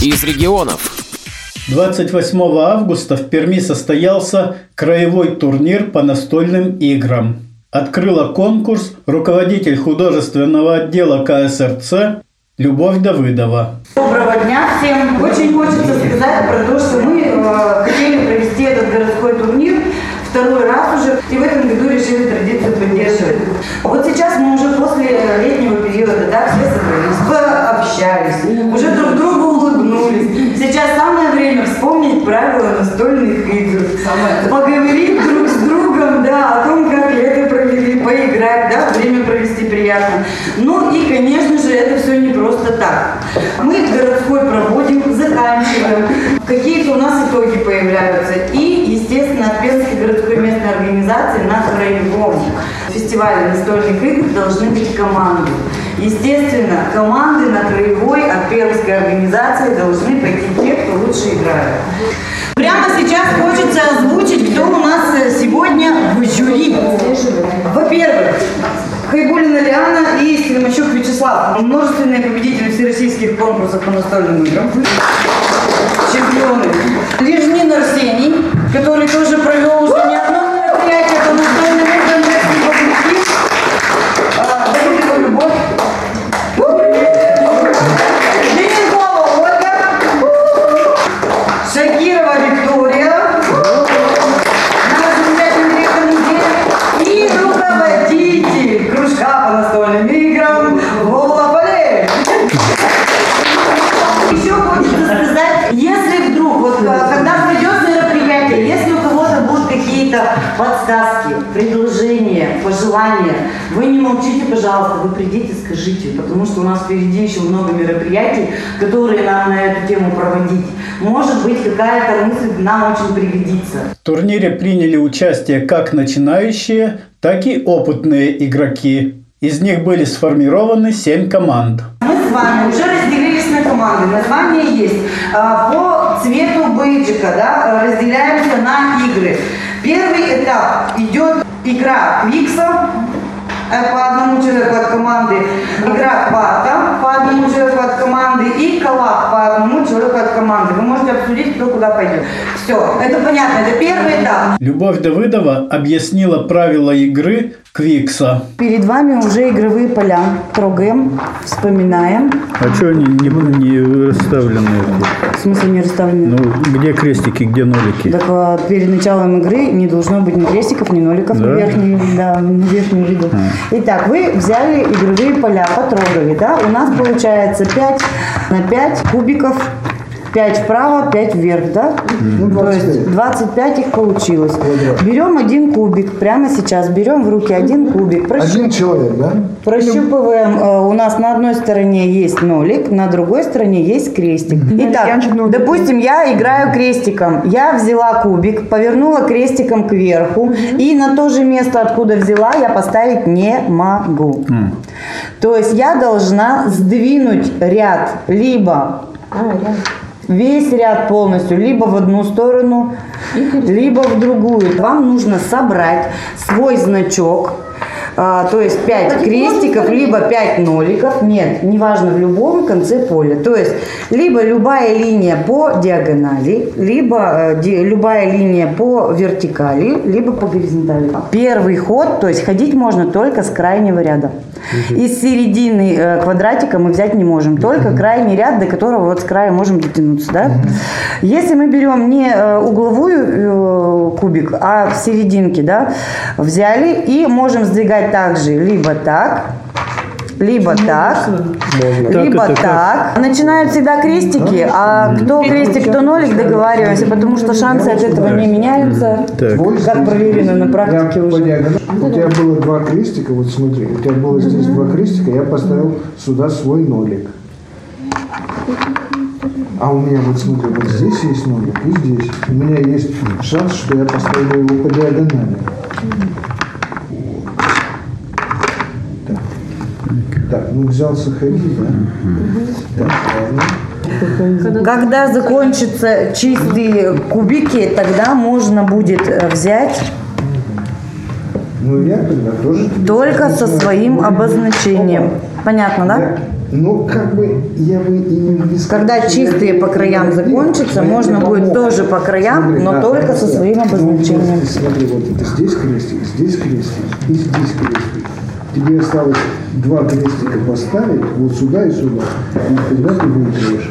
из регионов. 28 августа в Перми состоялся краевой турнир по настольным играм. Открыла конкурс руководитель художественного отдела КСРЦ Любовь Давыдова. Доброго дня всем. Очень хочется сказать про то, что мы э, хотели провести этот городской турнир второй раз уже, и в этом году решили традицию поддерживать. Вот сейчас мы уже после летнего периода, да, все собрались, пообщались, уже друг другу правила настольных игр. Поговорить друг с другом, да, о том, как лето провели, поиграть, да, время провести приятно. Ну и, конечно же, это все не просто так. Мы городской проводим, заканчиваем. Какие-то у нас итоги появляются. И, естественно, от Пермской городской местной организации на краевом фестивале настольных игр должны быть команды. Естественно, команды на краевой от Пермской организации должны пойти те, кто лучше играет. Прямо сейчас хочется озвучить, кто у нас сегодня в жюри. Во-первых, Хайбулина Лиана и Слимачук Вячеслав. Множественные победители всероссийских конкурсов по настольным играм. Чемпионы. Лежнин Арсений, который тоже провел Шакирова Виктория. Подсказки, предложения, пожелания, вы не молчите, пожалуйста, вы придите, скажите, потому что у нас впереди еще много мероприятий, которые нам на эту тему проводить. Может быть, какая-то мысль нам очень пригодится. В турнире приняли участие как начинающие, так и опытные игроки. Из них были сформированы 7 команд. Мы с вами уже разделились на команды. Название есть. А, По цвету бейджика да, разделяемся на игры. Первый этап идет игра Квикса э, по одному человеку от команды, игра Пата по одному человеку от команды и Калак по одному человеку от команды. Обсудить, кто куда пойдет. Все, это понятно, это первый этап. Любовь Давыдова объяснила правила игры Квикса. Перед вами уже игровые поля. Трогаем, вспоминаем. А что они не, не расставлены? В смысле не расставлены? Ну, где крестики, где нолики? Так а, перед началом игры не должно быть ни крестиков, ни ноликов Да? на верхнем, да, на верхнем виду. Итак, вы взяли игровые поля, потрогали, да? У нас получается 5 на 5 кубиков. 5 вправо, 5 вверх, да? То есть 25 их получилось. Берем один кубик, прямо сейчас берем в руки один кубик, прощ- Один человек, да? прощупываем. Э, У нас на одной стороне есть нолик, на другой стороне есть крестик. Итак, допустим, я играю крестиком. Я взяла кубик, повернула крестиком кверху, и на то же место, откуда взяла, я поставить не могу. То есть я должна сдвинуть ряд либо весь ряд полностью, либо в одну сторону, либо в другую. Вам нужно собрать свой значок, а, то есть 5 крестиков, либо 5 ноликов. Нет, неважно, в любом конце поля. То есть, либо любая линия по диагонали, либо э, ди- любая линия по вертикали, либо по горизонтали. Первый ход, то есть ходить можно только с крайнего ряда. Из середины э, квадратика мы взять не можем, только крайний ряд, до которого вот с края можем дотянуться. Да? Если мы берем не э, угловую э, кубик, а в серединке, да, взяли и можем сдвигать также либо так, либо так, либо Так, это так. Начинают всегда крестики, а кто крестик, кто нолик, договариваемся, потому что шансы от этого не меняются. Так. Как проверено на практике Я уже. У тебя было два крестика, вот смотри, у тебя было здесь два крестика, я поставил сюда свой нолик. А у меня вот смотри, вот здесь есть нолик и здесь. У меня есть шанс, что я поставлю его по диагонали. Так, ну взял сохранить, да? Ладно. Когда закончатся чистые кубики, тогда можно будет э, взять Ну я тогда тоже... только со своим обозначением. Понятно, да? Но как бы я бы и не сказал, Когда чистые по краям закончатся, можно будет тоже по краям, но а, только со вот своим это. обозначением. Ну, Смотри, вот это здесь крестик, здесь крестик и здесь крестик. Тебе осталось два крестика поставить вот сюда и сюда. И тогда ты выиграешь.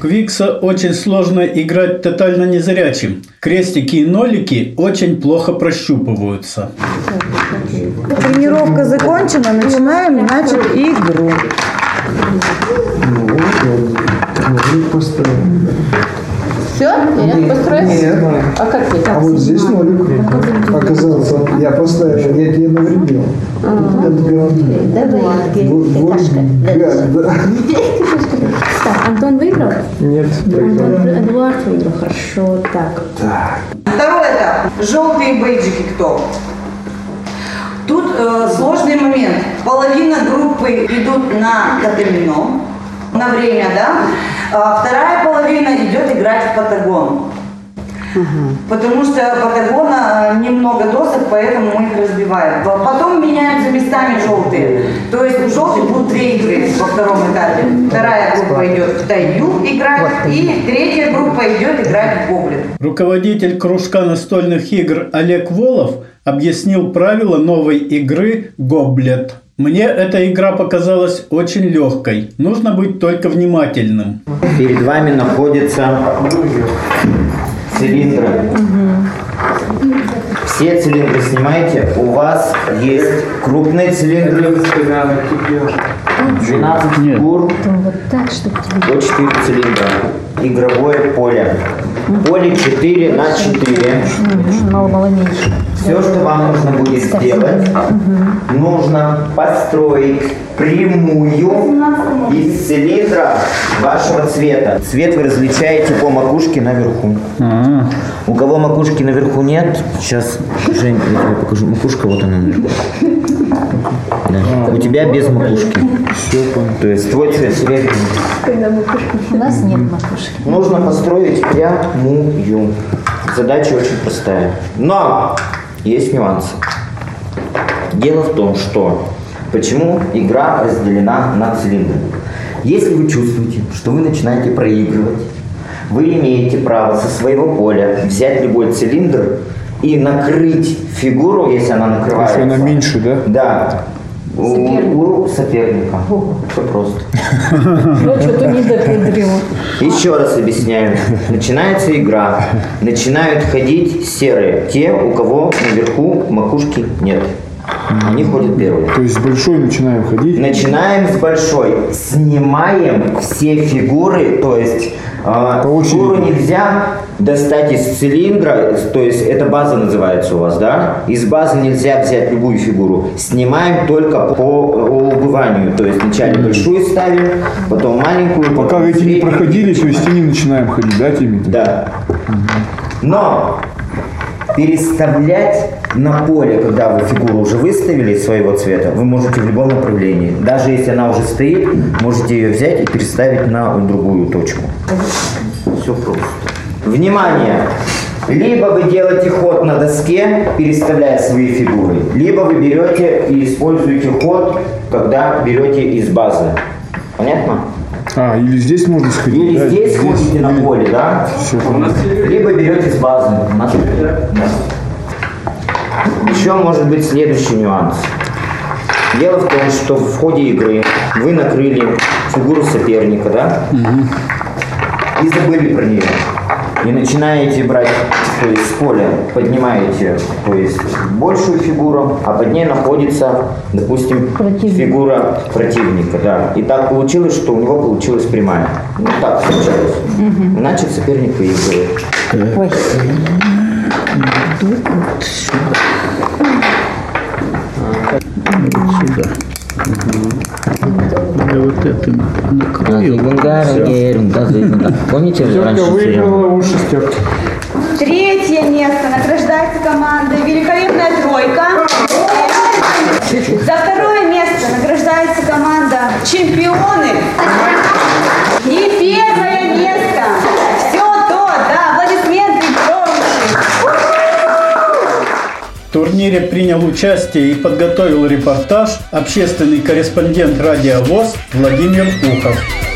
Квикса очень сложно играть тотально незрячим. Крестики и нолики очень плохо прощупываются. Тренировка закончена, начинаем, значит, игру. Ну вот, вот. Поставим. Все? Нет, построить? Нет. А как ты? А вот здесь нолик оказался. Я поставил, я тебе навредил. Так, Антон выиграл? Нет, Эдуард выиграл. Хорошо, так. Второй этап. Желтые бейджики кто? Тут э, сложный момент. Половина группы идут на домино, на время, да? А вторая половина идет играть в патагон. Потому что патагона э, немного досок, поэтому мы их разбиваем. По- Потом меняются местами желтые. То есть у желтых будут две игры во втором этапе. Вторая группа идет в тайю играть, и третья группа идет играть в гоблин. Руководитель кружка настольных игр Олег Волов объяснил правила новой игры «Гоблет». Мне эта игра показалась очень легкой. Нужно быть только внимательным. Перед вами находятся цилиндры. Все цилиндры снимаете. У вас есть крупные цилиндры. 12 фигур Вот так, чтобы тебе... до 4 цилиндра. Игровое поле. Поле 4 на 4. Мало, мало меньше. Все, что вам нужно будет сделать, нужно построить прямую из цилиндра вашего цвета. Цвет вы различаете по макушке наверху. У кого макушки наверху нет, сейчас, Жень, я тебе покажу. Макушка вот она наверху. Да. У тебя без макушки. Все То есть твой цвет серебряный. У нас нет макушки. Нужно построить прямую. Задача очень простая. Но есть нюансы. Дело в том, что почему игра разделена на цилиндры. Если вы чувствуете, что вы начинаете проигрывать, вы имеете право со своего поля взять любой цилиндр и накрыть фигуру, если она накрывается. Если она меньше, да? Да. У, у соперника. Все просто. Ну, что-то не допедрило. Еще раз объясняю. Начинается игра. Начинают ходить серые. Те, у кого наверху макушки нет. Они ходят первые. То есть с большой начинаем ходить. Начинаем с большой. Снимаем все фигуры, то есть э, фигуру нельзя достать из цилиндра, то есть это база называется у вас, да? Из базы нельзя взять любую фигуру. Снимаем только по убыванию, то есть вначале большую ставим, потом маленькую. Пока потом эти не проходили, то есть они начинаем ходить, да, Тимми? Да. Но переставлять на поле, когда вы фигуру уже выставили своего цвета, вы можете в любом направлении. Даже если она уже стоит, можете ее взять и переставить на другую точку. Все просто. Внимание! Либо вы делаете ход на доске, переставляя свои фигуры, либо вы берете и используете ход, когда берете из базы. Понятно? А, или здесь можно сходить, Или да? здесь ходите на или- поле, да? Всё. Либо берете с базы. У нас- Да. Еще может быть следующий нюанс. Дело в том, что в ходе игры вы накрыли фигуру соперника, да? И забыли про нее. И начинаете брать, то есть с поля поднимаете, то есть большую фигуру, а под ней находится, допустим, фигура противника, да. И так получилось, что у него получилась прямая. Ну так случалось. Значит, соперник выигрывает. Ой, вот этим накрою. Помните, Терка выиграла у шестерки. Третье место награждается команда «Великолепная тройка». За второе место награждается турнире принял участие и подготовил репортаж общественный корреспондент радио ВОЗ Владимир Ухов.